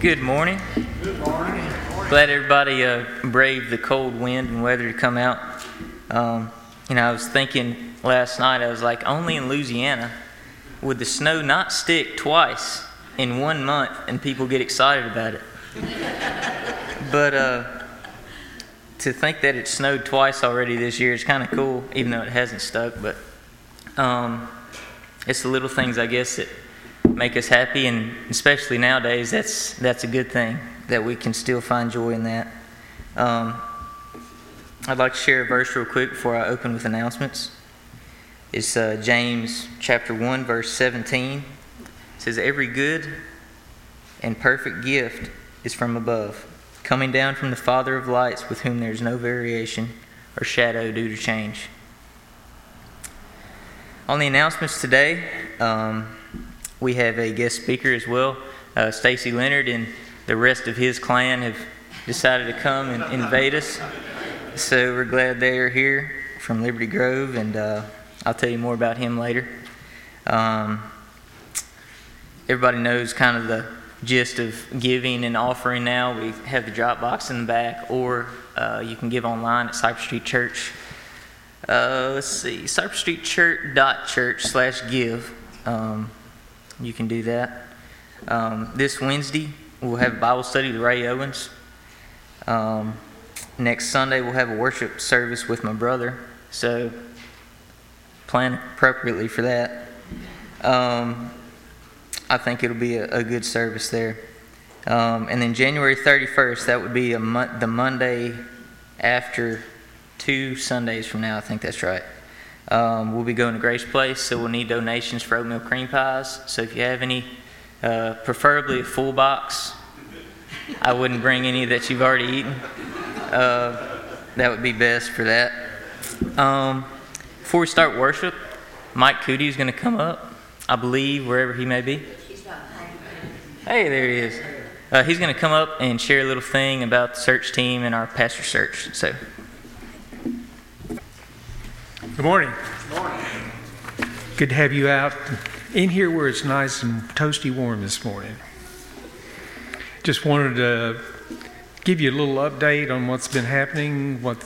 Good morning. Good morning. Glad everybody uh, braved the cold wind and weather to come out. Um, you know, I was thinking last night, I was like, only in Louisiana would the snow not stick twice in one month and people get excited about it. but uh, to think that it snowed twice already this year is kind of cool, even though it hasn't stuck. But um, it's the little things, I guess, that make us happy, and especially nowadays, that's that's a good thing that we can still find joy in that. Um, I'd like to share a verse real quick before I open with announcements. It's uh, James chapter one, verse seventeen. It says, "Every good and perfect gift is from above, coming down from the Father of lights, with whom there is no variation or shadow due to change." On the announcements today. Um, we have a guest speaker as well. Uh, Stacy Leonard and the rest of his clan have decided to come and invade us. So we're glad they are here from Liberty Grove, and uh, I'll tell you more about him later. Um, everybody knows kind of the gist of giving and offering now. We have the drop box in the back, or uh, you can give online at Cypress Street Church. Uh, let's see, cypressstreetchurch.church slash give. Um, you can do that. Um, this Wednesday, we'll have Bible study with Ray Owens. Um, next Sunday, we'll have a worship service with my brother. So plan appropriately for that. Um, I think it'll be a, a good service there. Um, and then January 31st, that would be the Monday after two Sundays from now. I think that's right. Um, we'll be going to Grace Place, so we'll need donations for oatmeal cream pies. So if you have any, uh, preferably a full box. I wouldn't bring any that you've already eaten. Uh, that would be best for that. Um, before we start worship, Mike Cootie is going to come up, I believe, wherever he may be. Hey, there he is. Uh, he's going to come up and share a little thing about the search team and our pastor search. So. Good morning. Good morning. Good to have you out in here where it's nice and toasty warm this morning. Just wanted to give you a little update on what's been happening, what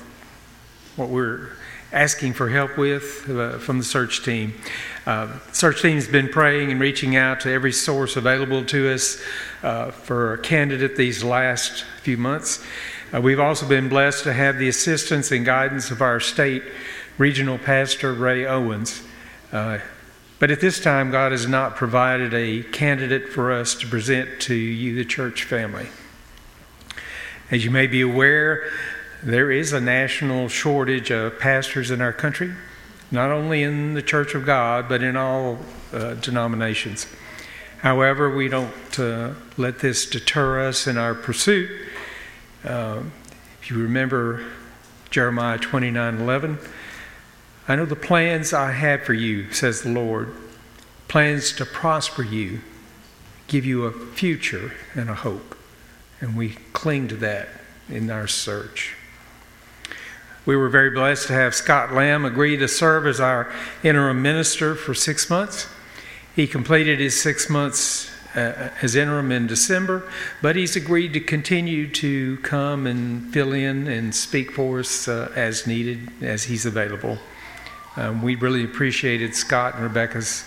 what we're asking for help with uh, from the search team. Uh, search team has been praying and reaching out to every source available to us uh, for a candidate these last few months. Uh, we've also been blessed to have the assistance and guidance of our state regional pastor Ray Owens. Uh, but at this time, God has not provided a candidate for us to present to you, the church family. As you may be aware, there is a national shortage of pastors in our country, not only in the Church of God, but in all uh, denominations. However, we don't uh, let this deter us in our pursuit. Uh, if you remember Jeremiah 29 11, I know the plans I have for you, says the Lord plans to prosper you, give you a future and a hope. And we cling to that in our search. We were very blessed to have Scott Lamb agree to serve as our interim minister for six months. He completed his six months uh, as interim in December, but he's agreed to continue to come and fill in and speak for us uh, as needed, as he's available. Um, we really appreciated Scott and Rebecca's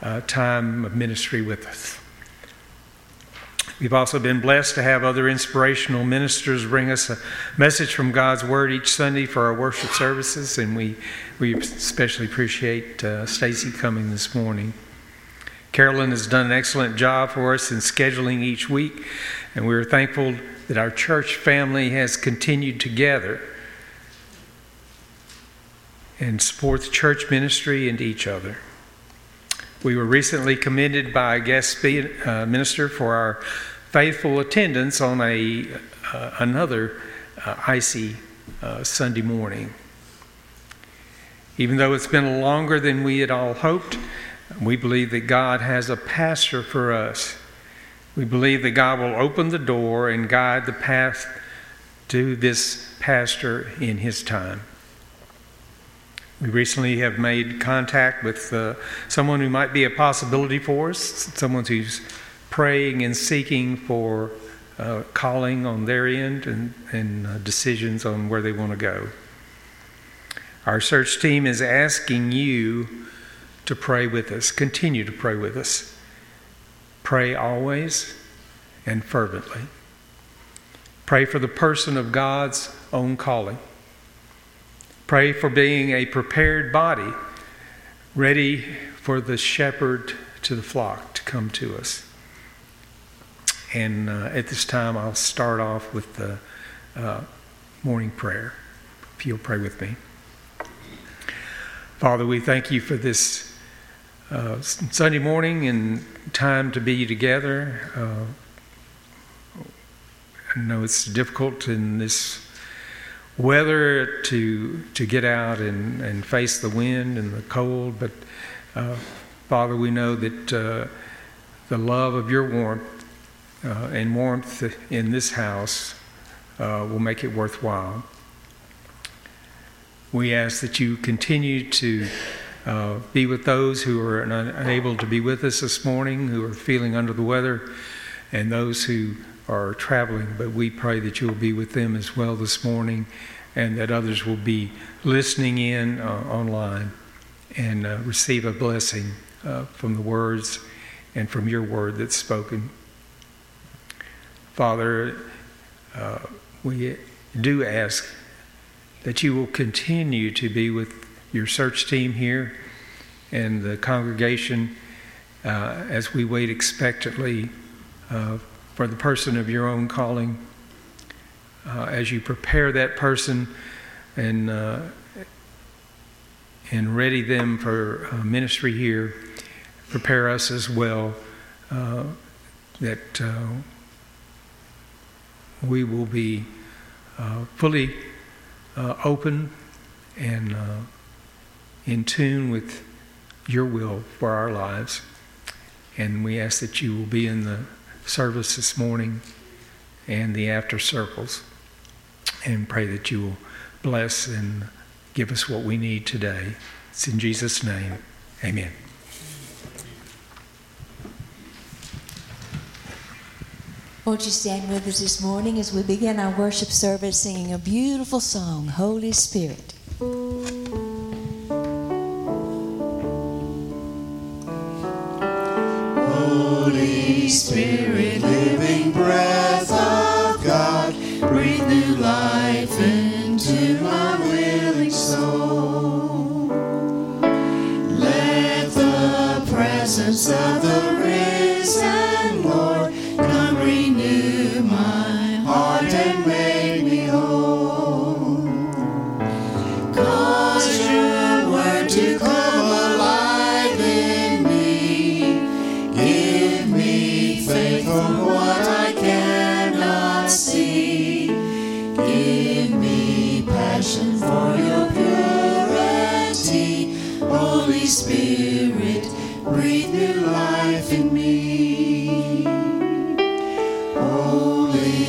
uh, time of ministry with us. We've also been blessed to have other inspirational ministers bring us a message from God's Word each Sunday for our worship services, and we, we especially appreciate uh, Stacy coming this morning. Carolyn has done an excellent job for us in scheduling each week, and we're thankful that our church family has continued together and support church ministry and each other. We were recently commended by a guest uh, minister for our faithful attendance on a uh, another uh, icy uh, Sunday morning. Even though it's been longer than we had all hoped, we believe that God has a pastor for us. We believe that God will open the door and guide the path to this pastor in his time. We recently have made contact with uh, someone who might be a possibility for us, someone who's praying and seeking for uh, calling on their end and, and uh, decisions on where they want to go. Our search team is asking you to pray with us, continue to pray with us. Pray always and fervently. Pray for the person of God's own calling. Pray for being a prepared body, ready for the shepherd to the flock to come to us. And uh, at this time, I'll start off with the uh, morning prayer. If you'll pray with me. Father, we thank you for this uh, Sunday morning and time to be together. Uh, I know it's difficult in this weather to to get out and, and face the wind and the cold, but uh, Father, we know that uh, the love of your warmth uh, and warmth in this house uh, will make it worthwhile. We ask that you continue to uh, be with those who are unable to be with us this morning, who are feeling under the weather, and those who are traveling. But we pray that you will be with them as well this morning, and that others will be listening in uh, online and uh, receive a blessing uh, from the words and from your word that's spoken. Father, uh, we do ask that you will continue to be with your search team here and the congregation uh, as we wait expectantly uh, for the person of your own calling. Uh, as you prepare that person and uh, and ready them for uh, ministry here, prepare us as well uh, that we will be fully open and in tune with your will for our lives. And we ask that you will be in the service this morning and the after circles and pray that you will bless and give us what we need today. It's in Jesus' name. Amen. Won't you stand with us this morning as we begin our worship service singing a beautiful song, Holy Spirit? Holy Spirit,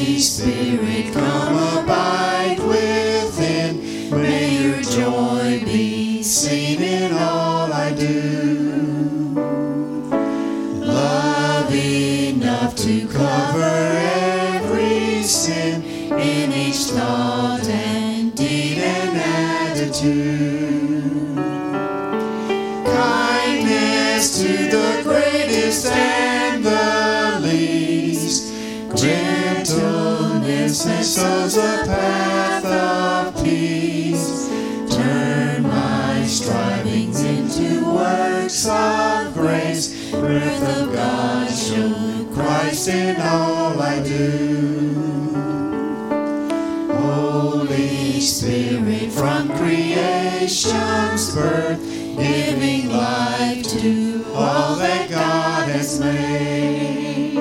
Spirit, come abide Christ in all I do. Holy Spirit, from creation's birth, giving life to all that God has made.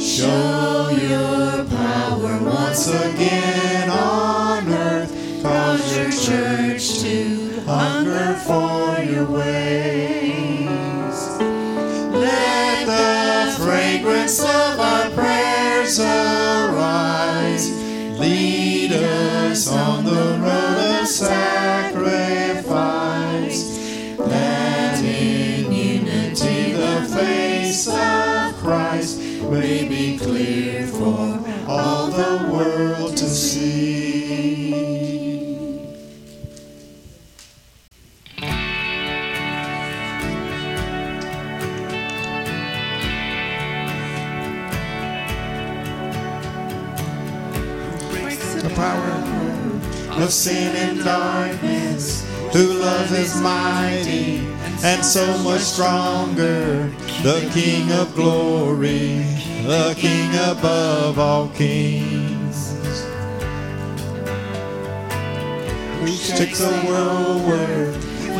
Show your power once again on earth, cause your church to hunger for your ways. Prayers arise. Lead us on the road of sacrifice. Power of sin and darkness, who love is mighty and so much stronger. The King of glory, the King above all kings. Who shakes the whirlwind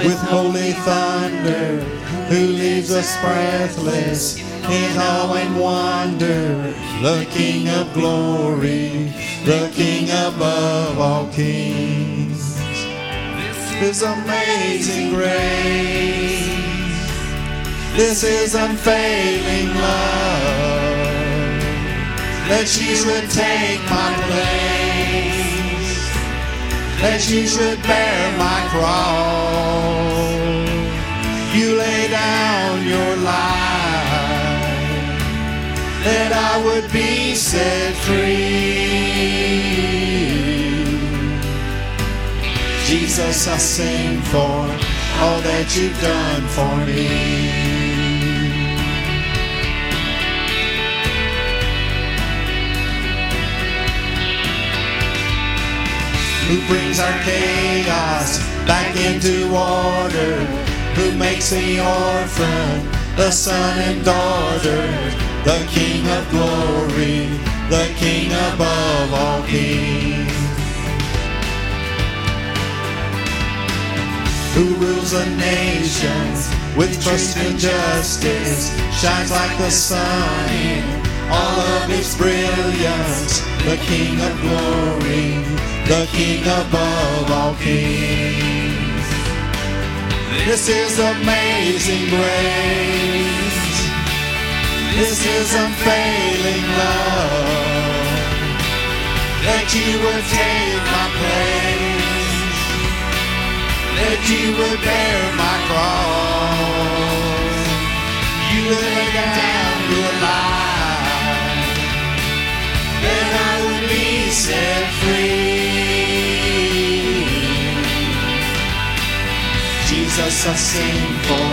with holy thunder, who leaves us breathless in awe and wonder. The King of glory, the King above all kings. This is amazing grace. This is unfailing love. That you would take my place. That you should bear my cross. You lay down your life. That I would be set free. Jesus, I sing for all that you've done for me. Who brings our chaos back into order? Who makes the orphan the son and daughter? The King of glory, the King above all kings. who rules the nations with trust and justice, shines like the sun in all of its brilliance. The King of glory, the King above all kings. This is amazing grace. This is unfailing love. That you would take my place that you would bear my cross. You lay down your life, that I would be set free. Jesus, I sing for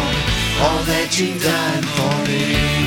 all that you've done for me.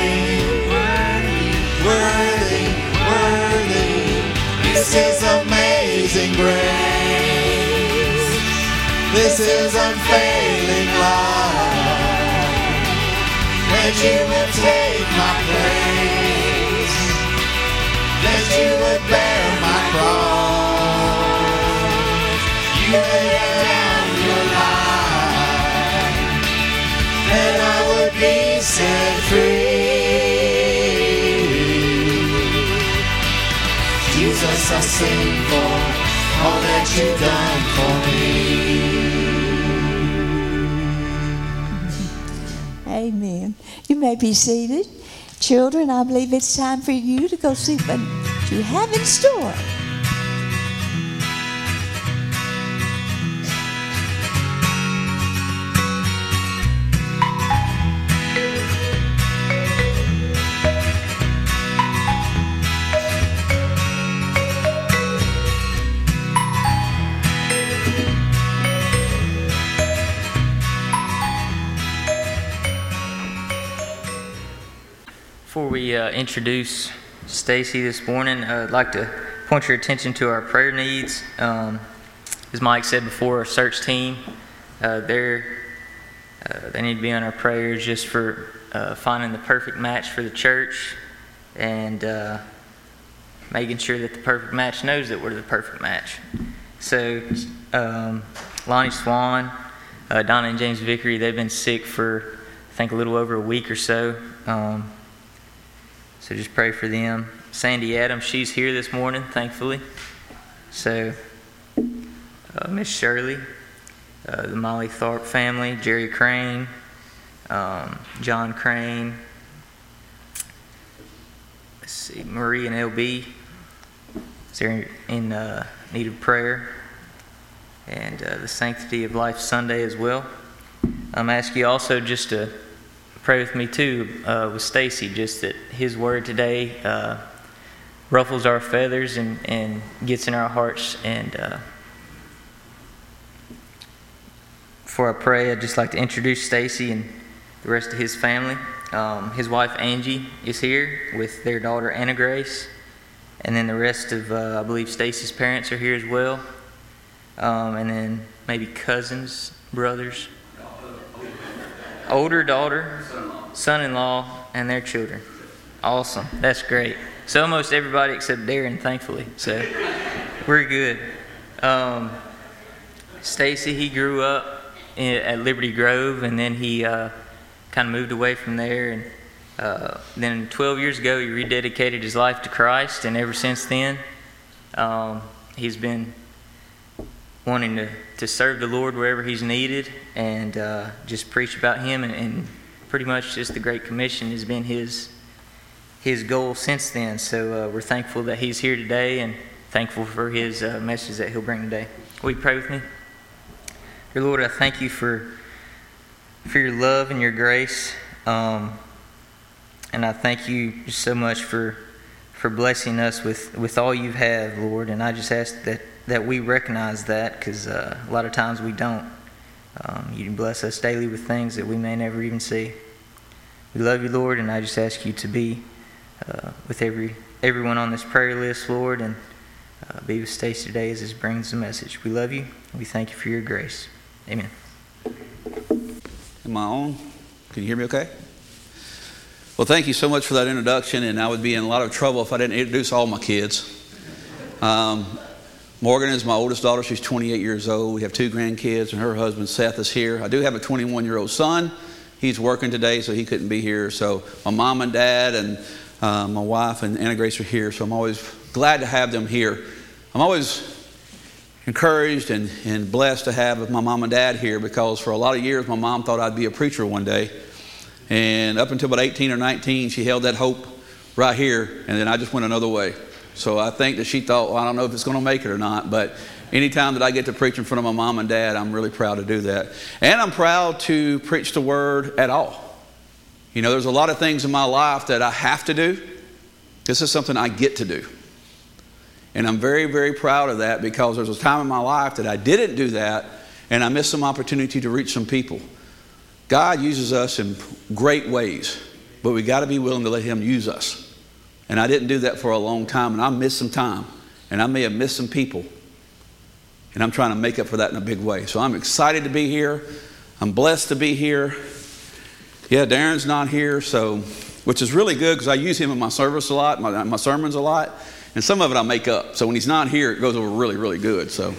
This is amazing grace. This is unfailing love. That you would take my place. That you would bear my cross. You lay down your life. That I would be set free. Jesus, I sing for all that you've done for me. Amen. You may be seated. Children, I believe it's time for you to go see what you have in store. Uh, introduce Stacy this morning, uh, I'd like to point your attention to our prayer needs. Um, as Mike said before, our search team, uh, uh, they need to be on our prayers just for uh, finding the perfect match for the church and uh, making sure that the perfect match knows that we're the perfect match. So, um, Lonnie Swan, Donna and James Vickery, they've been sick for, I think, a little over a week or so. Um, so just pray for them. Sandy Adams, she's here this morning, thankfully. So, uh, Miss Shirley, uh, the Molly Tharp family, Jerry Crane, um, John Crane, let's see, Marie and LB. They're in uh, need of prayer. And uh, the Sanctity of Life Sunday as well. I'm asking you also just to pray with me too uh, with Stacy, just that his word today uh, ruffles our feathers and, and gets in our hearts. And uh, before I pray, I'd just like to introduce Stacy and the rest of his family. Um, his wife Angie is here with their daughter Anna Grace, and then the rest of, uh, I believe, Stacy's parents are here as well, um, and then maybe cousins, brothers, older daughter, son-in-law, and their children. Awesome, that's great. So almost everybody except Darren, thankfully. So we're good. Um, Stacy, he grew up in, at Liberty Grove, and then he. Uh, kind of moved away from there. And uh, then 12 years ago, he rededicated his life to Christ, and ever since then, um, he's been wanting to, to serve the Lord wherever he's needed and uh, just preach about him. And, and, pretty much just the Great Commission has been his his goal since then. So uh, we're thankful that he's here today and thankful for his uh, message that he'll bring today. Will you pray with me? Dear Lord, I thank you for for your love and your grace. Um, and I thank you so much for for blessing us with, with all you have, Lord. And I just ask that, that we recognize that because uh, a lot of times we don't. Um, you bless us daily with things that we may never even see. We love you, Lord, and I just ask you to be uh, with every everyone on this prayer list, Lord, and uh, be with Stacy today as this brings the message. We love you. We thank you for your grace. Amen. Am I on? Can you hear me okay? Well, thank you so much for that introduction, and I would be in a lot of trouble if I didn't introduce all my kids. Um, Morgan is my oldest daughter. She's 28 years old. We have two grandkids, and her husband Seth is here. I do have a 21 year old son. He's working today, so he couldn't be here. So my mom and dad and uh, my wife and Anna Grace are here, so I'm always glad to have them here. I'm always encouraged and, and blessed to have my mom and dad here because for a lot of years my mom thought I'd be a preacher one day. And up until about 18 or 19, she held that hope right here, and then I just went another way. So I think that she thought, well, I don't know if it's going to make it or not, but anytime that I get to preach in front of my mom and dad, I'm really proud to do that. And I'm proud to preach the word at all. You know, there's a lot of things in my life that I have to do. This is something I get to do. And I'm very, very proud of that because there's a time in my life that I didn't do that and I missed some opportunity to reach some people. God uses us in great ways, but we got to be willing to let Him use us. And I didn't do that for a long time, and I missed some time, and I may have missed some people. And I'm trying to make up for that in a big way. So I'm excited to be here. I'm blessed to be here. Yeah, Darren's not here, so which is really good because I use him in my service a lot, my, my sermons a lot. And some of it I make up. So when he's not here, it goes over really, really good. So,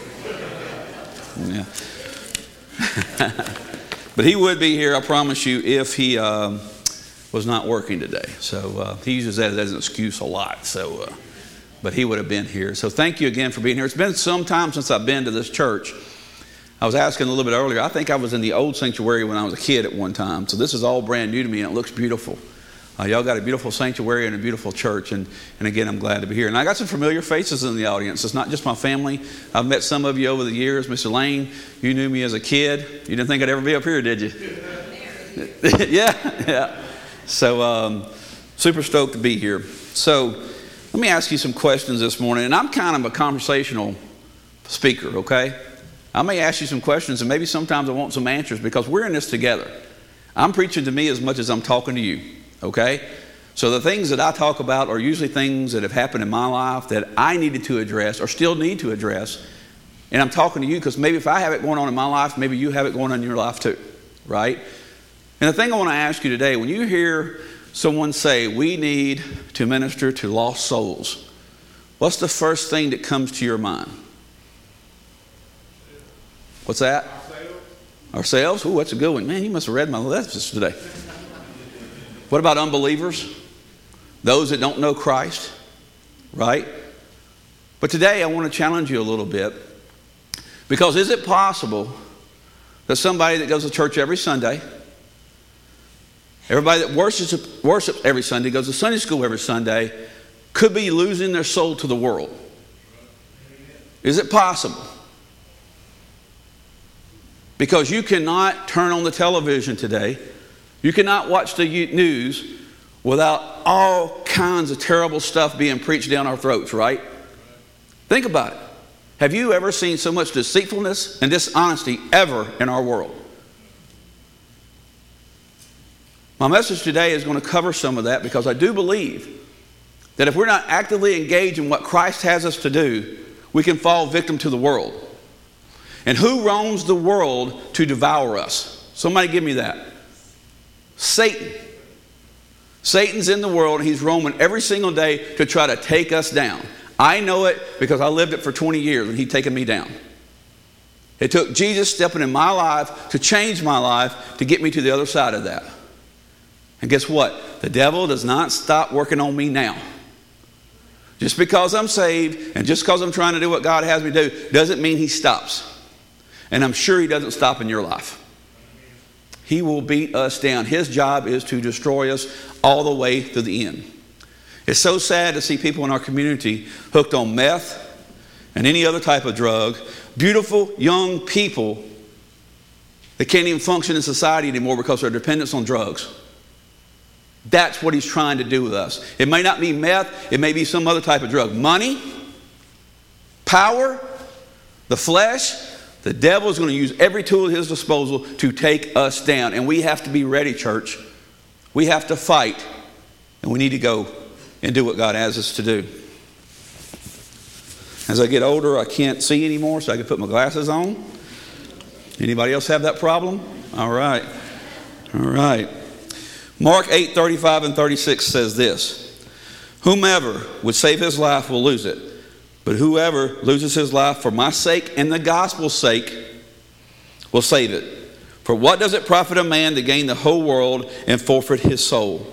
yeah. but he would be here, I promise you, if he um, was not working today. So uh, he uses that as an excuse a lot. So, uh, but he would have been here. So thank you again for being here. It's been some time since I've been to this church. I was asking a little bit earlier. I think I was in the old sanctuary when I was a kid at one time. So this is all brand new to me, and it looks beautiful. Uh, y'all got a beautiful sanctuary and a beautiful church, and, and again, I'm glad to be here. And I got some familiar faces in the audience. It's not just my family. I've met some of you over the years. Mr. Lane, you knew me as a kid. You didn't think I'd ever be up here, did you? yeah, yeah. So, um, super stoked to be here. So, let me ask you some questions this morning. And I'm kind of a conversational speaker, okay? I may ask you some questions, and maybe sometimes I want some answers because we're in this together. I'm preaching to me as much as I'm talking to you okay? So the things that I talk about are usually things that have happened in my life that I needed to address or still need to address. And I'm talking to you because maybe if I have it going on in my life, maybe you have it going on in your life too, right? And the thing I want to ask you today when you hear someone say, We need to minister to lost souls, what's the first thing that comes to your mind? What's that? Ourselves? Oh, that's a good one. Man, you must have read my letters today. What about unbelievers? Those that don't know Christ, right? But today I want to challenge you a little bit because is it possible that somebody that goes to church every Sunday, everybody that worships, worships every Sunday, goes to Sunday school every Sunday, could be losing their soul to the world? Is it possible? Because you cannot turn on the television today, you cannot watch the news without all kinds of terrible stuff being preached down our throats, right? Think about it. Have you ever seen so much deceitfulness and dishonesty ever in our world? My message today is going to cover some of that because I do believe that if we're not actively engaged in what Christ has us to do, we can fall victim to the world. And who roams the world to devour us? Somebody give me that. Satan. Satan's in the world and he's roaming every single day to try to take us down. I know it because I lived it for 20 years and he'd taken me down. It took Jesus stepping in my life to change my life to get me to the other side of that. And guess what? The devil does not stop working on me now. Just because I'm saved and just because I'm trying to do what God has me do doesn't mean he stops. And I'm sure he doesn't stop in your life. He will beat us down. His job is to destroy us all the way to the end. It's so sad to see people in our community hooked on meth and any other type of drug. Beautiful young people that can't even function in society anymore because of their dependence on drugs. That's what he's trying to do with us. It may not be meth, it may be some other type of drug. Money, power, the flesh, the devil is going to use every tool at his disposal to take us down. And we have to be ready, church. We have to fight, and we need to go and do what God has us to do. As I get older, I can't see anymore, so I can put my glasses on. Anybody else have that problem? All right. All right. Mark 8 35 and 36 says this Whomever would save his life will lose it, but whoever loses his life for my sake and the gospel's sake will save it. For what does it profit a man to gain the whole world and forfeit his soul?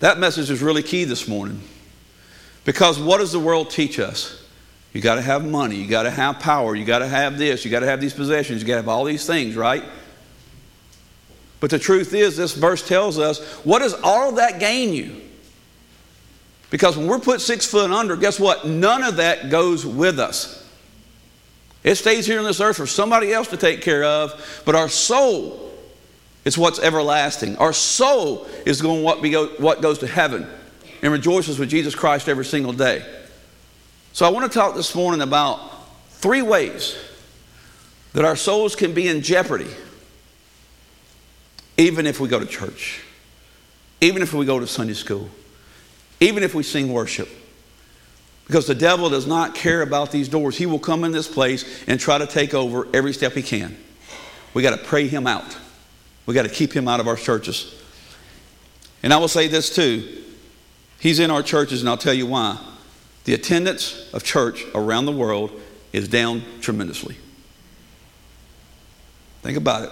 That message is really key this morning. Because what does the world teach us? You got to have money, you got to have power, you got to have this, you got to have these possessions, you got to have all these things, right? But the truth is, this verse tells us what does all that gain you? Because when we're put six foot under, guess what? None of that goes with us. It stays here on this earth for somebody else to take care of, but our soul it's what's everlasting. Our soul is going what, what goes to heaven and rejoices with Jesus Christ every single day. So I want to talk this morning about three ways that our souls can be in jeopardy even if we go to church, even if we go to Sunday school, even if we sing worship. Because the devil does not care about these doors. He will come in this place and try to take over every step he can. We got to pray him out. We got to keep him out of our churches. And I will say this too. He's in our churches, and I'll tell you why. The attendance of church around the world is down tremendously. Think about it.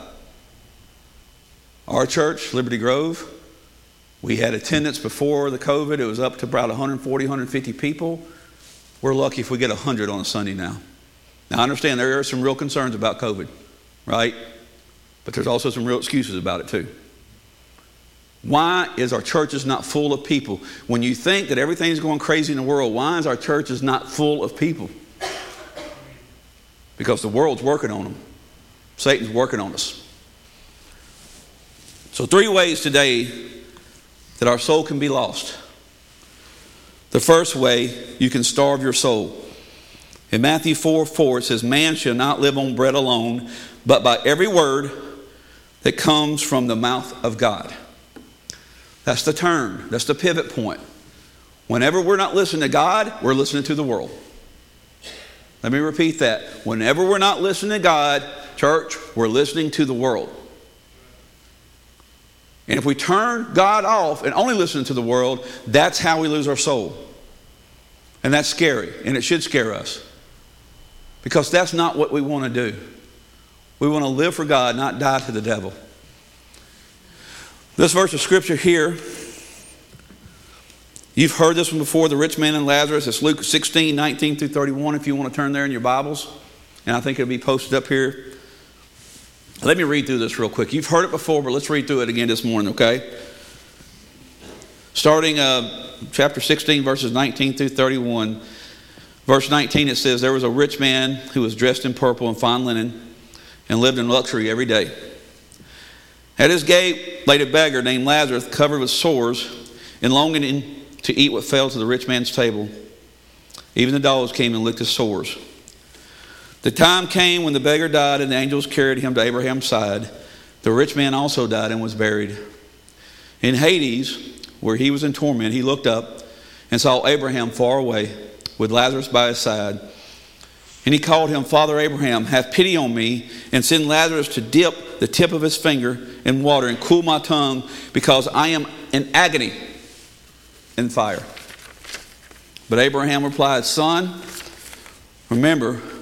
Our church, Liberty Grove, we had attendance before the COVID. It was up to about 140, 150 people. We're lucky if we get 100 on a Sunday now. Now, I understand there are some real concerns about COVID, right? But there's also some real excuses about it, too. Why is our churches not full of people? When you think that everything's going crazy in the world, why is our churches not full of people? Because the world's working on them. Satan's working on us. So, three ways today that our soul can be lost. The first way, you can starve your soul. In Matthew 4 4, it says, Man shall not live on bread alone, but by every word that comes from the mouth of God. That's the turn, that's the pivot point. Whenever we're not listening to God, we're listening to the world. Let me repeat that. Whenever we're not listening to God, church, we're listening to the world. And if we turn God off and only listen to the world, that's how we lose our soul. And that's scary, and it should scare us. Because that's not what we want to do. We want to live for God, not die to the devil. This verse of scripture here, you've heard this one before the rich man and Lazarus. It's Luke 16, 19 through 31, if you want to turn there in your Bibles. And I think it'll be posted up here. Let me read through this real quick. You've heard it before, but let's read through it again this morning, okay? Starting uh, chapter 16, verses 19 through 31. Verse 19, it says, There was a rich man who was dressed in purple and fine linen and lived in luxury every day. At his gate laid a beggar named Lazarus, covered with sores, and longing to eat what fell to the rich man's table. Even the dogs came and licked his sores. The time came when the beggar died, and the angels carried him to Abraham's side. The rich man also died and was buried. In Hades, where he was in torment, he looked up and saw Abraham far away, with Lazarus by his side. And he called him, Father Abraham, have pity on me, and send Lazarus to dip the tip of his finger in water and cool my tongue, because I am in agony in fire. But Abraham replied, Son, remember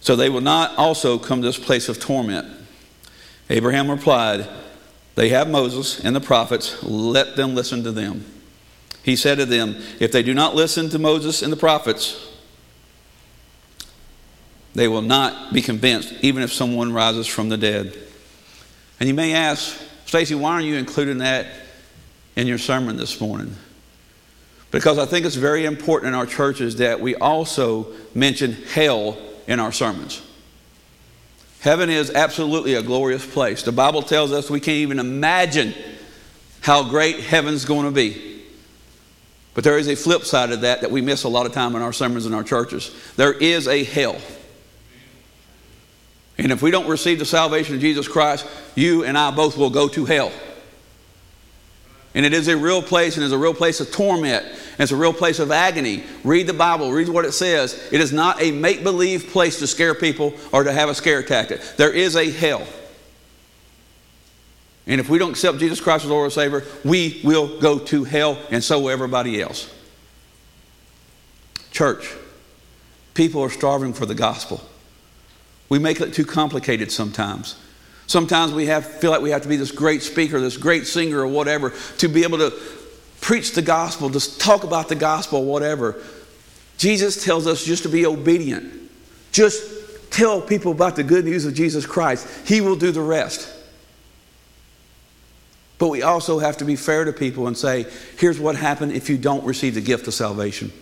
so they will not also come to this place of torment. Abraham replied, They have Moses and the prophets. Let them listen to them. He said to them, If they do not listen to Moses and the prophets, they will not be convinced, even if someone rises from the dead. And you may ask, Stacy, why aren't you including that in your sermon this morning? Because I think it's very important in our churches that we also mention hell in our sermons. Heaven is absolutely a glorious place. The Bible tells us we can't even imagine how great heaven's going to be. But there is a flip side of that that we miss a lot of time in our sermons in our churches. There is a hell. And if we don't receive the salvation of Jesus Christ, you and I both will go to hell. And it is a real place, and it's a real place of torment, and it's a real place of agony. Read the Bible, read what it says. It is not a make believe place to scare people or to have a scare tactic. There is a hell. And if we don't accept Jesus Christ as Lord and Savior, we will go to hell, and so will everybody else. Church, people are starving for the gospel. We make it too complicated sometimes. Sometimes we have, feel like we have to be this great speaker, this great singer, or whatever, to be able to preach the gospel, to talk about the gospel, whatever. Jesus tells us just to be obedient. Just tell people about the good news of Jesus Christ. He will do the rest. But we also have to be fair to people and say, here's what happened if you don't receive the gift of salvation.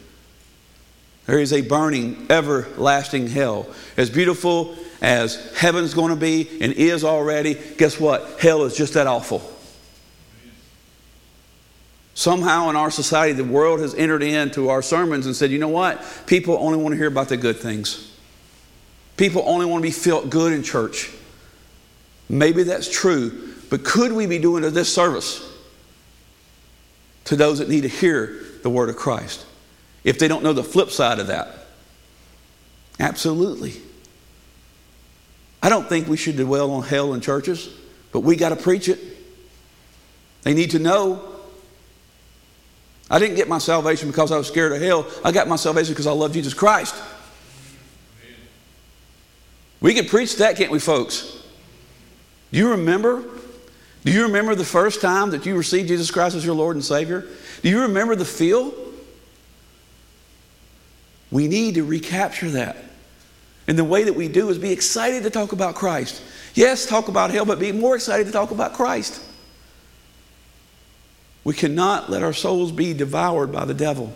There is a burning, everlasting hell. As beautiful as heaven's going to be and is already, guess what? Hell is just that awful. Somehow in our society, the world has entered into our sermons and said, you know what? People only want to hear about the good things. People only want to be felt good in church. Maybe that's true, but could we be doing a disservice to those that need to hear the word of Christ? if they don't know the flip side of that? Absolutely. I don't think we should dwell on hell in churches, but we got to preach it. They need to know. I didn't get my salvation because I was scared of hell. I got my salvation because I love Jesus Christ. We can preach that, can't we, folks? Do you remember? Do you remember the first time that you received Jesus Christ as your Lord and Savior? Do you remember the feel? We need to recapture that. And the way that we do is be excited to talk about Christ. Yes, talk about hell, but be more excited to talk about Christ. We cannot let our souls be devoured by the devil.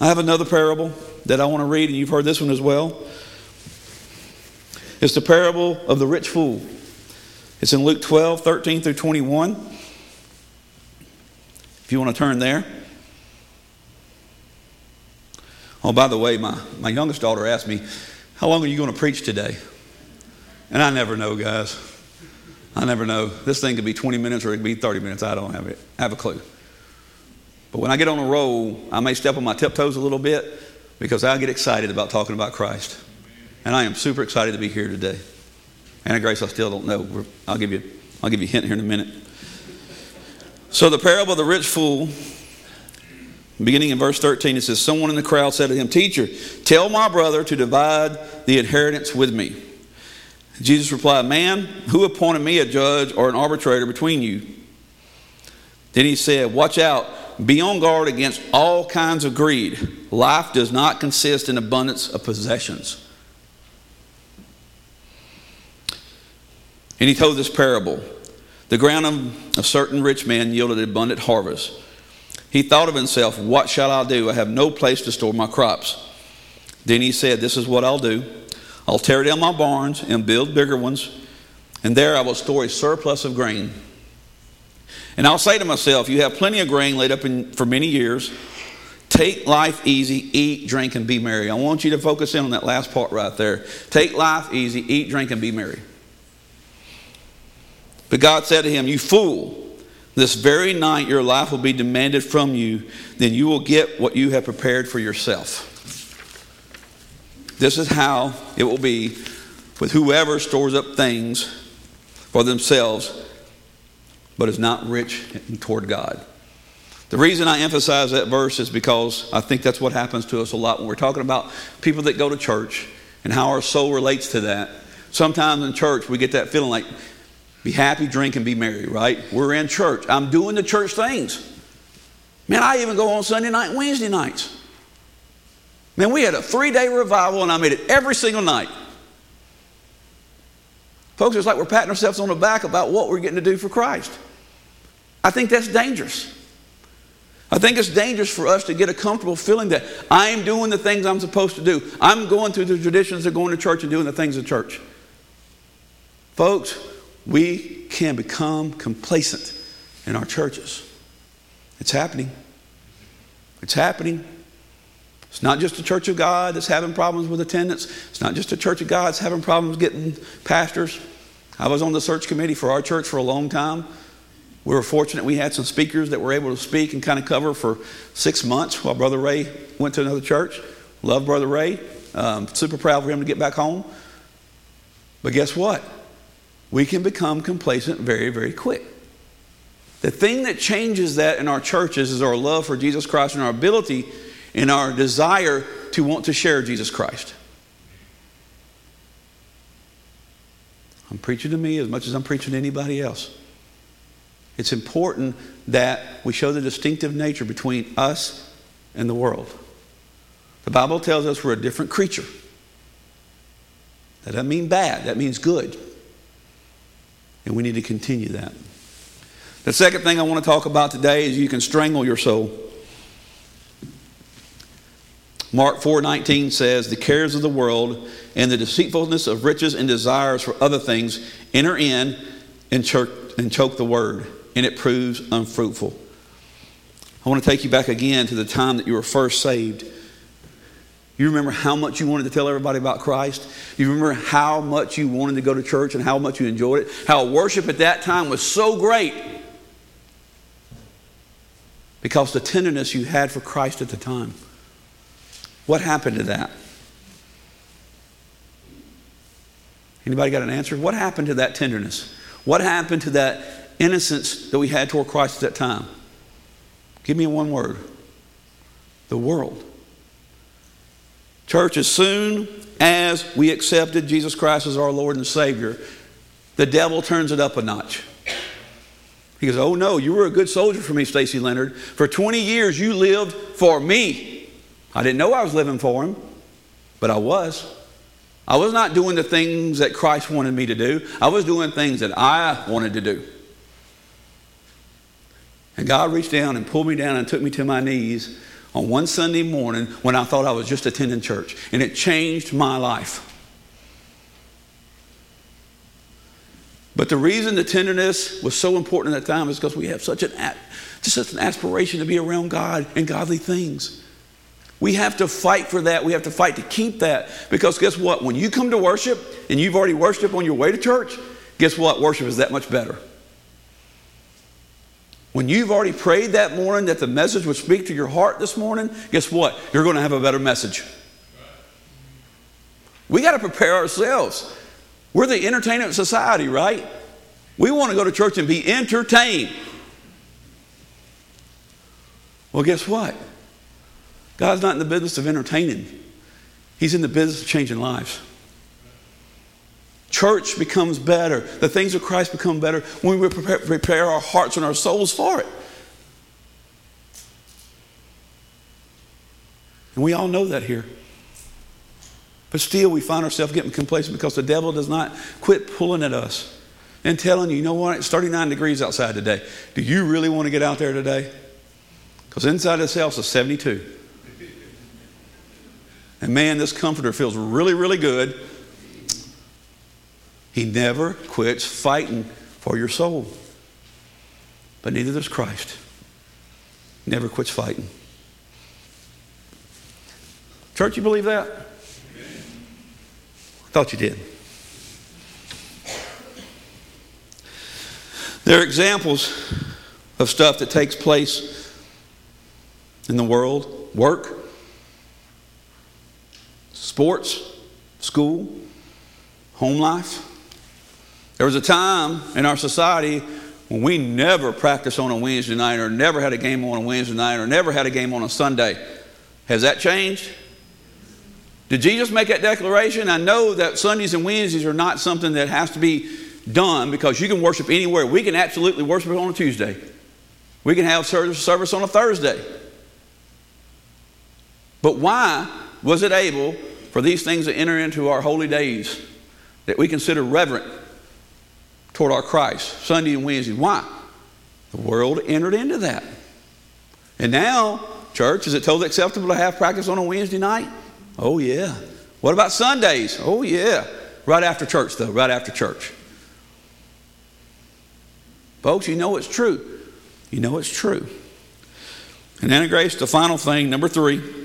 I have another parable that I want to read, and you've heard this one as well. It's the parable of the rich fool. It's in Luke 12, 13 through 21. If you want to turn there. Oh, by the way, my, my youngest daughter asked me, How long are you going to preach today? And I never know, guys. I never know. This thing could be 20 minutes or it could be 30 minutes. I don't have it. I have a clue. But when I get on a roll, I may step on my tiptoes a little bit because I get excited about talking about Christ. And I am super excited to be here today. And Grace, I still don't know. I'll give you, I'll give you a hint here in a minute. So the parable of the rich fool, beginning in verse 13, it says, Someone in the crowd said to him, Teacher, tell my brother to divide the inheritance with me. Jesus replied, Man, who appointed me a judge or an arbitrator between you? Then he said, Watch out, be on guard against all kinds of greed. Life does not consist in abundance of possessions. And he told this parable The ground of a certain rich man yielded abundant harvest. He thought of himself, What shall I do? I have no place to store my crops. Then he said, This is what I'll do. I'll tear down my barns and build bigger ones, and there I will store a surplus of grain. And I'll say to myself, You have plenty of grain laid up in, for many years. Take life easy, eat, drink, and be merry. I want you to focus in on that last part right there. Take life easy, eat, drink, and be merry. But God said to him, You fool, this very night your life will be demanded from you, then you will get what you have prepared for yourself. This is how it will be with whoever stores up things for themselves, but is not rich toward God. The reason I emphasize that verse is because I think that's what happens to us a lot when we're talking about people that go to church and how our soul relates to that. Sometimes in church, we get that feeling like, be happy, drink, and be merry, right? We're in church. I'm doing the church things. Man, I even go on Sunday night and Wednesday nights. Man, we had a three day revival and I made it every single night. Folks, it's like we're patting ourselves on the back about what we're getting to do for Christ. I think that's dangerous. I think it's dangerous for us to get a comfortable feeling that I am doing the things I'm supposed to do. I'm going through the traditions of going to church and doing the things of church. Folks, we can become complacent in our churches. It's happening. It's happening. It's not just the Church of God that's having problems with attendance. It's not just the Church of God that's having problems getting pastors. I was on the search committee for our church for a long time. We were fortunate we had some speakers that were able to speak and kind of cover for six months while Brother Ray went to another church. Love Brother Ray. Um, super proud for him to get back home. But guess what? We can become complacent very, very quick. The thing that changes that in our churches is our love for Jesus Christ and our ability and our desire to want to share Jesus Christ. I'm preaching to me as much as I'm preaching to anybody else. It's important that we show the distinctive nature between us and the world. The Bible tells us we're a different creature. That doesn't mean bad, that means good. And we need to continue that. The second thing I want to talk about today is you can strangle your soul. Mark 4:19 says, "The cares of the world and the deceitfulness of riches and desires for other things enter in and choke, and choke the word, and it proves unfruitful." I want to take you back again to the time that you were first saved. You remember how much you wanted to tell everybody about Christ? You remember how much you wanted to go to church and how much you enjoyed it? How worship at that time was so great because the tenderness you had for Christ at the time. What happened to that? Anybody got an answer? What happened to that tenderness? What happened to that innocence that we had toward Christ at that time? Give me one word. The world. Church, as soon as we accepted Jesus Christ as our Lord and Savior, the devil turns it up a notch. He goes, Oh no, you were a good soldier for me, Stacy Leonard. For 20 years, you lived for me. I didn't know I was living for him, but I was. I was not doing the things that Christ wanted me to do, I was doing things that I wanted to do. And God reached down and pulled me down and took me to my knees on one Sunday morning when I thought I was just attending church, and it changed my life. But the reason the tenderness was so important at that time is because we have such an just such an aspiration to be around God and godly things. We have to fight for that. We have to fight to keep that. Because guess what? When you come to worship and you've already worshiped on your way to church, guess what? Worship is that much better. When you've already prayed that morning that the message would speak to your heart this morning, guess what? You're going to have a better message. We got to prepare ourselves. We're the entertainment society, right? We want to go to church and be entertained. Well, guess what? God's not in the business of entertaining, He's in the business of changing lives. Church becomes better. The things of Christ become better when we prepare, prepare our hearts and our souls for it. And we all know that here. But still, we find ourselves getting complacent because the devil does not quit pulling at us and telling you, you know what, it's 39 degrees outside today. Do you really want to get out there today? Because inside this house is 72. And man, this comforter feels really, really good. He never quits fighting for your soul. But neither does Christ. Never quits fighting. Church, you believe that? I thought you did. There are examples of stuff that takes place in the world work, sports, school, home life. There was a time in our society when we never practiced on a Wednesday night or never had a game on a Wednesday night or never had a game on a Sunday. Has that changed? Did Jesus make that declaration? I know that Sundays and Wednesdays are not something that has to be done because you can worship anywhere. We can absolutely worship on a Tuesday. We can have service on a Thursday. But why was it able for these things to enter into our holy days that we consider reverent toward our Christ, Sunday and Wednesday? Why? The world entered into that. And now, church, is it totally acceptable to have practice on a Wednesday night? Oh, yeah. What about Sundays? Oh, yeah. Right after church, though, right after church. Folks, you know it's true. You know it's true. And then, Grace, the final thing, number three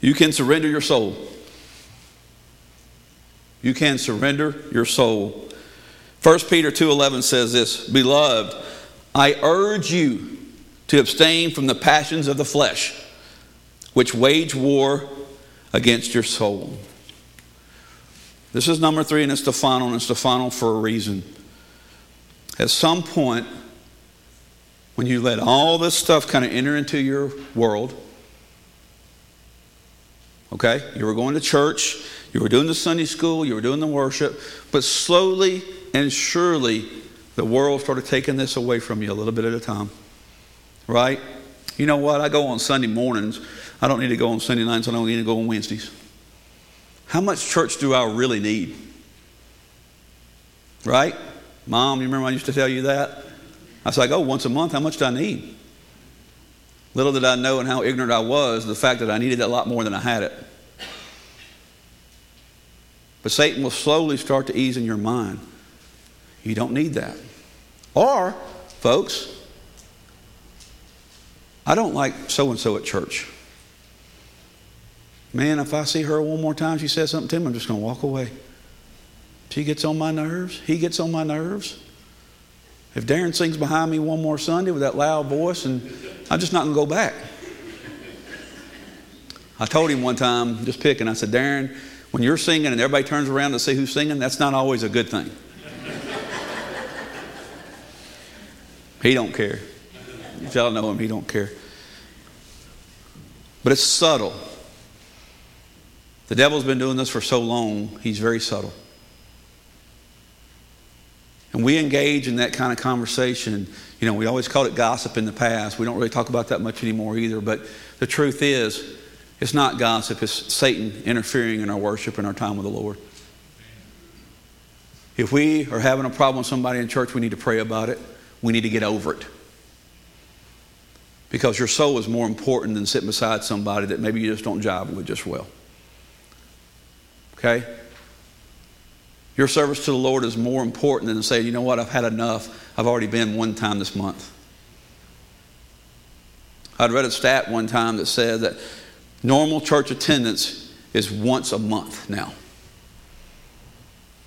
You can surrender your soul. You can surrender your soul. 1 Peter 2:11 says this, "Beloved, I urge you to abstain from the passions of the flesh, which wage war against your soul." This is number 3 and it's the final and it's the final for a reason. At some point when you let all this stuff kind of enter into your world, Okay? You were going to church, you were doing the Sunday school, you were doing the worship, but slowly and surely the world started taking this away from you a little bit at a time. Right? You know what? I go on Sunday mornings. I don't need to go on Sunday nights. I don't need to go on Wednesdays. How much church do I really need? Right? Mom, you remember I used to tell you that? I said, I go once a month. How much do I need? Little did I know and how ignorant I was the fact that I needed a lot more than I had it. But Satan will slowly start to ease in your mind. You don't need that. Or, folks, I don't like so and so at church. Man, if I see her one more time, she says something to me, I'm just going to walk away. She gets on my nerves. He gets on my nerves. If Darren sings behind me one more Sunday with that loud voice, and I'm just not going to go back. I told him one time, just picking, I said, Darren, when you're singing and everybody turns around to see who's singing, that's not always a good thing. he don't care. If y'all know him, he don't care. But it's subtle. The devil's been doing this for so long, he's very subtle. And we engage in that kind of conversation. You know, we always called it gossip in the past. We don't really talk about that much anymore either. But the truth is, it's not gossip, it's Satan interfering in our worship and our time with the Lord. If we are having a problem with somebody in church, we need to pray about it. We need to get over it. Because your soul is more important than sitting beside somebody that maybe you just don't jive with just well. Okay? Your service to the Lord is more important than to say, you know what, I've had enough. I've already been one time this month. I'd read a stat one time that said that normal church attendance is once a month now.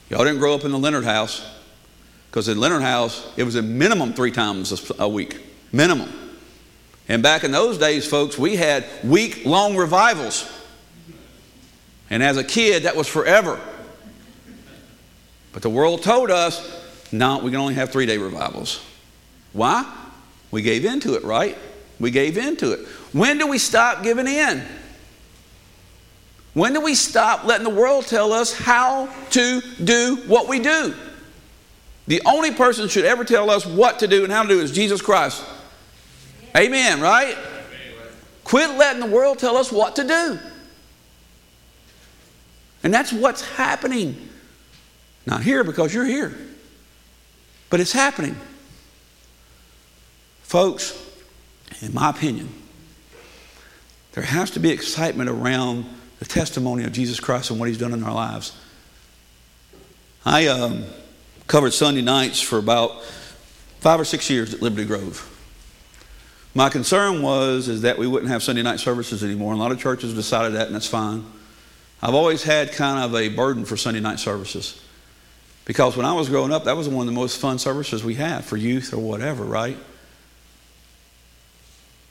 Y'all didn't grow up in the Leonard house because in Leonard house, it was a minimum three times a week. Minimum. And back in those days, folks, we had week long revivals. And as a kid, that was forever. But the world told us, no, we can only have three day revivals. Why? We gave into it, right? We gave into it. When do we stop giving in? When do we stop letting the world tell us how to do what we do? The only person should ever tell us what to do and how to do is Jesus Christ. Amen, right? Quit letting the world tell us what to do. And that's what's happening. Not here because you're here, but it's happening. Folks, in my opinion, there has to be excitement around the testimony of Jesus Christ and what He's done in our lives. I um, covered Sunday nights for about five or six years at Liberty Grove. My concern was is that we wouldn't have Sunday night services anymore. And a lot of churches decided that, and that's fine. I've always had kind of a burden for Sunday night services. Because when I was growing up, that was one of the most fun services we had for youth or whatever, right?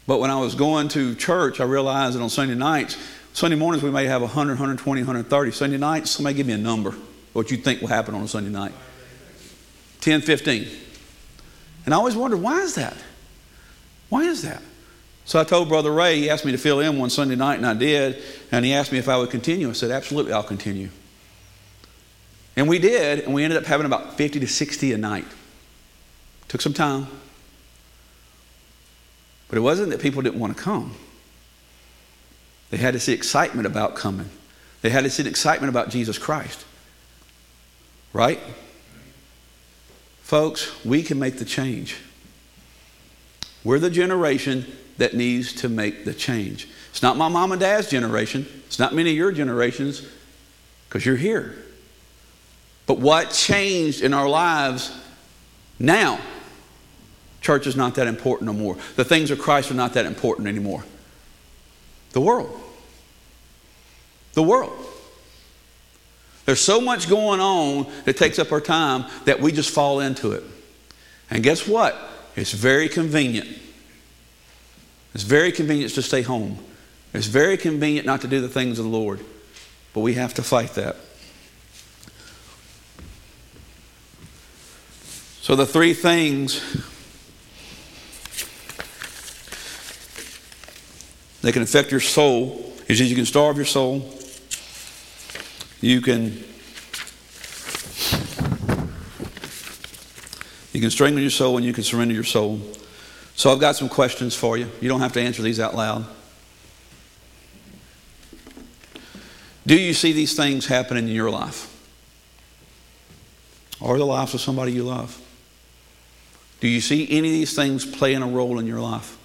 But when I was going to church, I realized that on Sunday nights, Sunday mornings we may have 100, 120, 130. Sunday nights, somebody give me a number, what you think will happen on a Sunday night. 10, 15. And I always wondered, why is that? Why is that? So I told Brother Ray, he asked me to fill in one Sunday night, and I did. And he asked me if I would continue. I said, absolutely, I'll continue. And we did, and we ended up having about 50 to 60 a night. Took some time. But it wasn't that people didn't want to come. They had to see excitement about coming. They had to see excitement about Jesus Christ. Right? Folks, we can make the change. We're the generation that needs to make the change. It's not my mom and dad's generation. It's not many of your generations because you're here. But what changed in our lives now? Church is not that important no more. The things of Christ are not that important anymore. The world. The world. There's so much going on that takes up our time that we just fall into it. And guess what? It's very convenient. It's very convenient to stay home. It's very convenient not to do the things of the Lord. But we have to fight that. So, the three things that can affect your soul that you can starve your soul, you can you can strengthen your soul and you can surrender your soul. So I've got some questions for you. You don't have to answer these out loud. Do you see these things happening in your life? Or the lives of somebody you love? Do you see any of these things playing a role in your life?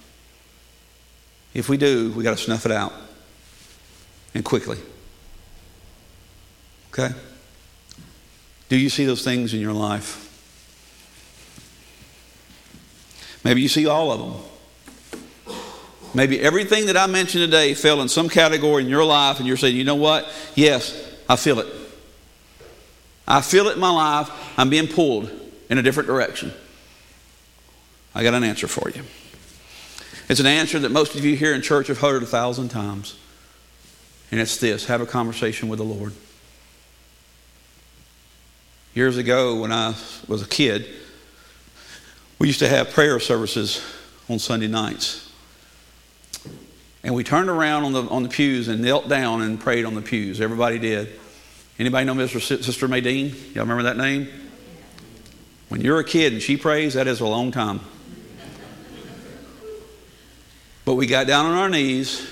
If we do, we got to snuff it out and quickly. Okay? Do you see those things in your life? Maybe you see all of them. Maybe everything that I mentioned today fell in some category in your life, and you're saying, you know what? Yes, I feel it. I feel it in my life. I'm being pulled in a different direction. I got an answer for you. It's an answer that most of you here in church have heard a thousand times. And it's this have a conversation with the Lord. Years ago, when I was a kid, we used to have prayer services on Sunday nights. And we turned around on the, on the pews and knelt down and prayed on the pews. Everybody did. Anybody know Mr. Sister Maydeen? Y'all remember that name? When you're a kid and she prays, that is a long time. But we got down on our knees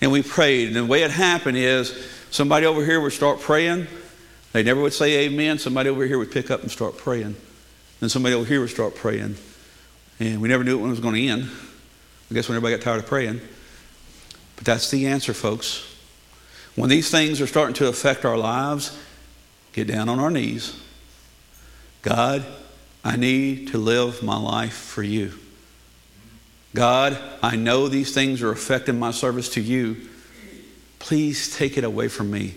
and we prayed. And the way it happened is somebody over here would start praying. They never would say amen. Somebody over here would pick up and start praying. Then somebody over here would start praying. And we never knew when it was going to end. I guess when everybody got tired of praying. But that's the answer, folks. When these things are starting to affect our lives, get down on our knees. God, I need to live my life for you. God, I know these things are affecting my service to you. Please take it away from me.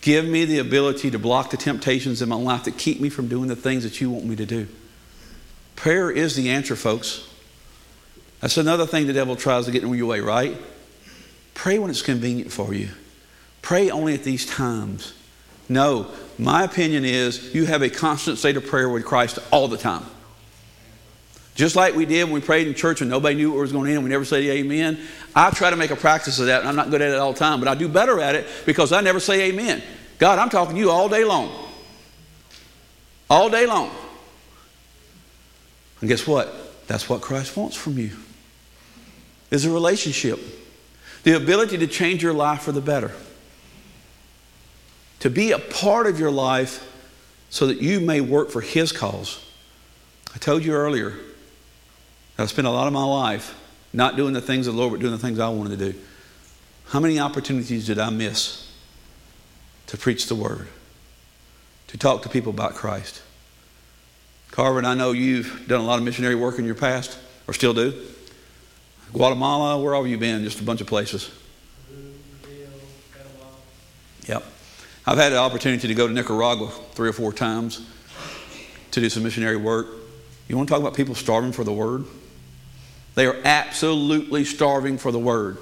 Give me the ability to block the temptations in my life that keep me from doing the things that you want me to do. Prayer is the answer, folks. That's another thing the devil tries to get in your way, right? Pray when it's convenient for you. Pray only at these times. No, my opinion is you have a constant state of prayer with Christ all the time. Just like we did when we prayed in church and nobody knew what was going on and we never said amen. I try to make a practice of that, and I'm not good at it all the time, but I do better at it because I never say amen. God, I'm talking to you all day long. All day long. And guess what? That's what Christ wants from you. Is a relationship. The ability to change your life for the better. To be a part of your life so that you may work for his cause. I told you earlier, I spent a lot of my life not doing the things of the Lord, but doing the things I wanted to do. How many opportunities did I miss to preach the word, to talk to people about Christ? Carver, I know you've done a lot of missionary work in your past, or still do. Guatemala, where have you been? Just a bunch of places. Yep. I've had the opportunity to go to Nicaragua three or four times to do some missionary work. You want to talk about people starving for the word? They are absolutely starving for the word.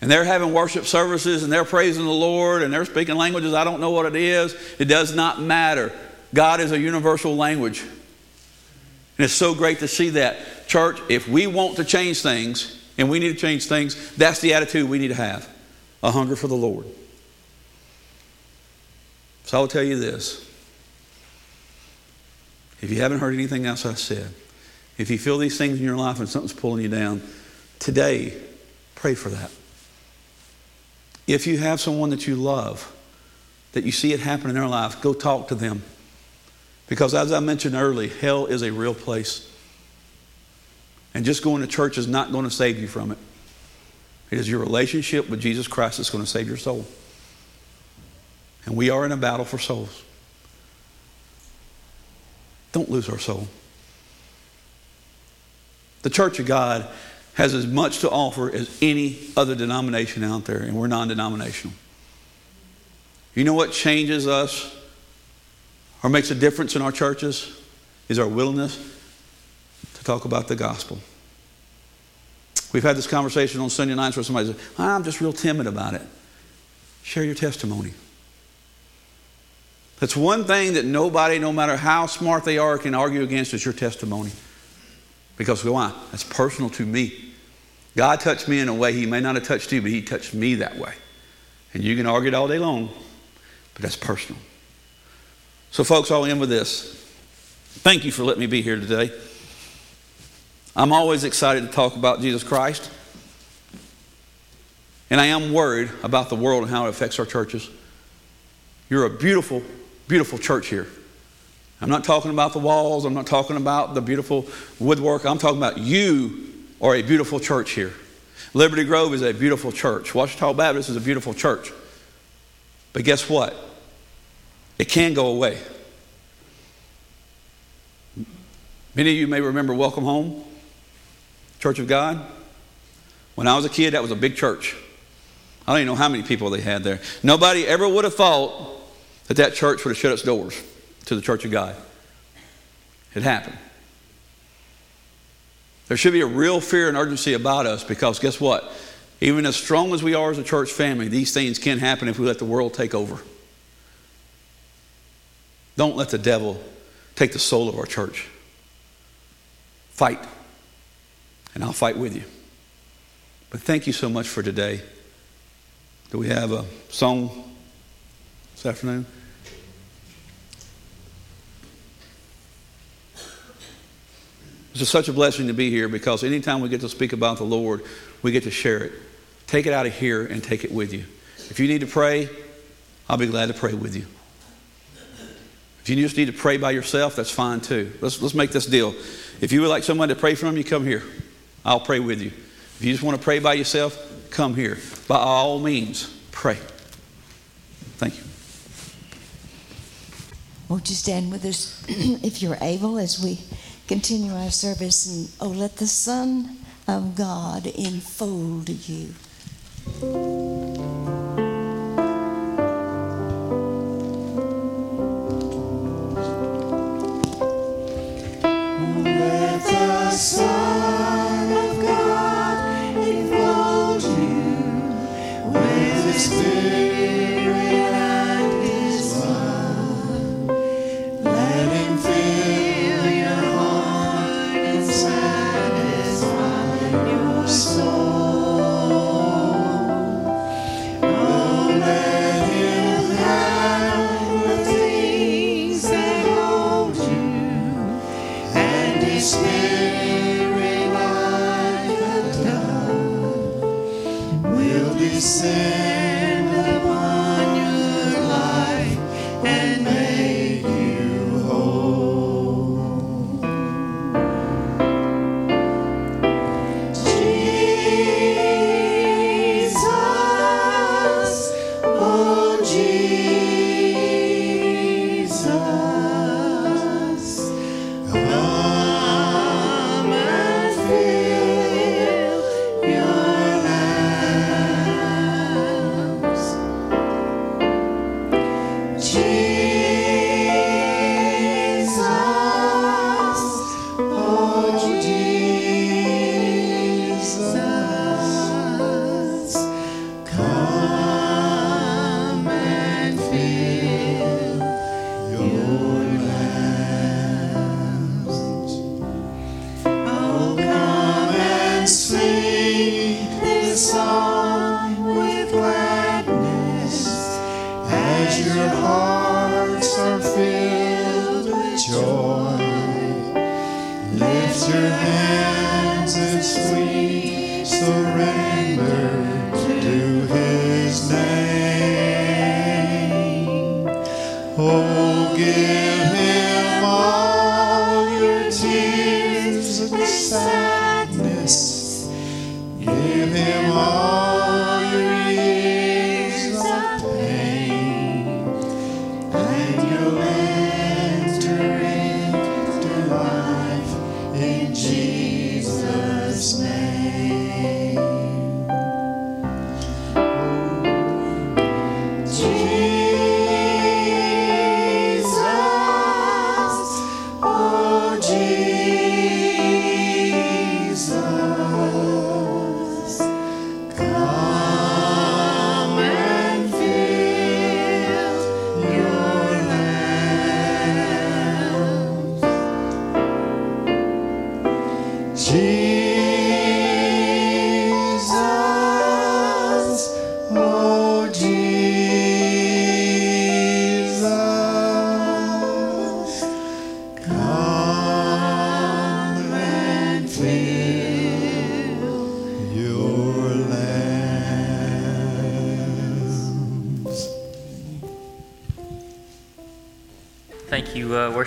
And they're having worship services and they're praising the Lord and they're speaking languages. I don't know what it is. It does not matter. God is a universal language. And it's so great to see that. Church, if we want to change things and we need to change things, that's the attitude we need to have a hunger for the Lord. So I'll tell you this. If you haven't heard anything else I said, if you feel these things in your life and something's pulling you down, today, pray for that. If you have someone that you love, that you see it happen in their life, go talk to them. Because as I mentioned earlier, hell is a real place. And just going to church is not going to save you from it. It is your relationship with Jesus Christ that's going to save your soul. And we are in a battle for souls. Don't lose our soul. The Church of God has as much to offer as any other denomination out there, and we're non denominational. You know what changes us or makes a difference in our churches? Is our willingness to talk about the gospel. We've had this conversation on Sunday nights where somebody says, I'm just real timid about it. Share your testimony. That's one thing that nobody, no matter how smart they are, can argue against is your testimony. Because why? That's personal to me. God touched me in a way He may not have touched you, but He touched me that way. And you can argue it all day long, but that's personal. So, folks, I'll end with this. Thank you for letting me be here today. I'm always excited to talk about Jesus Christ. And I am worried about the world and how it affects our churches. You're a beautiful, beautiful church here. I'm not talking about the walls. I'm not talking about the beautiful woodwork. I'm talking about you are a beautiful church here. Liberty Grove is a beautiful church. Ouachita Baptist is a beautiful church. But guess what? It can go away. Many of you may remember Welcome Home, Church of God. When I was a kid, that was a big church. I don't even know how many people they had there. Nobody ever would have thought that that church would have shut its doors to the church of God. It happened. There should be a real fear and urgency about us because guess what? Even as strong as we are as a church family, these things can happen if we let the world take over. Don't let the devil take the soul of our church. Fight, and I'll fight with you. But thank you so much for today. Do we have a song this afternoon? It's just such a blessing to be here because anytime we get to speak about the Lord, we get to share it. Take it out of here and take it with you. If you need to pray, I'll be glad to pray with you. If you just need to pray by yourself, that's fine too. Let's, let's make this deal. If you would like someone to pray from you, come here. I'll pray with you. If you just want to pray by yourself, come here. By all means, pray. Thank you. Won't you stand with us if you're able as we continue our service? And oh, let the Son of God enfold you. Let the Son of God enfold you with His Spirit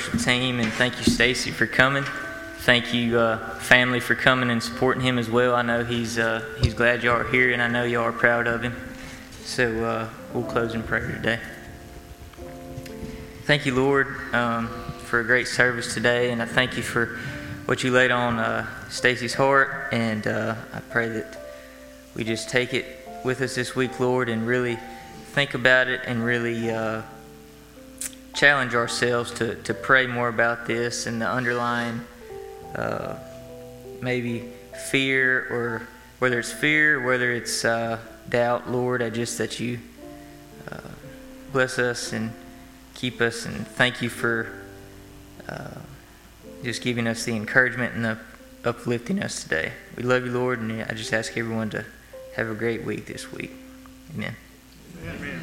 worship team, and thank you, Stacy, for coming. Thank you, uh, family, for coming and supporting him as well. I know he's uh, he's glad y'all are here, and I know y'all are proud of him. So uh, we'll close in prayer today. Thank you, Lord, um, for a great service today, and I thank you for what you laid on uh, Stacy's heart. And uh, I pray that we just take it with us this week, Lord, and really think about it and really uh, challenge ourselves to, to pray more about this and the underlying uh, maybe fear or whether it's fear, whether it's uh, doubt, Lord, I just that you uh, bless us and keep us and thank you for uh, just giving us the encouragement and the uplifting us today. We love you, Lord, and I just ask everyone to have a great week this week. Amen. Amen.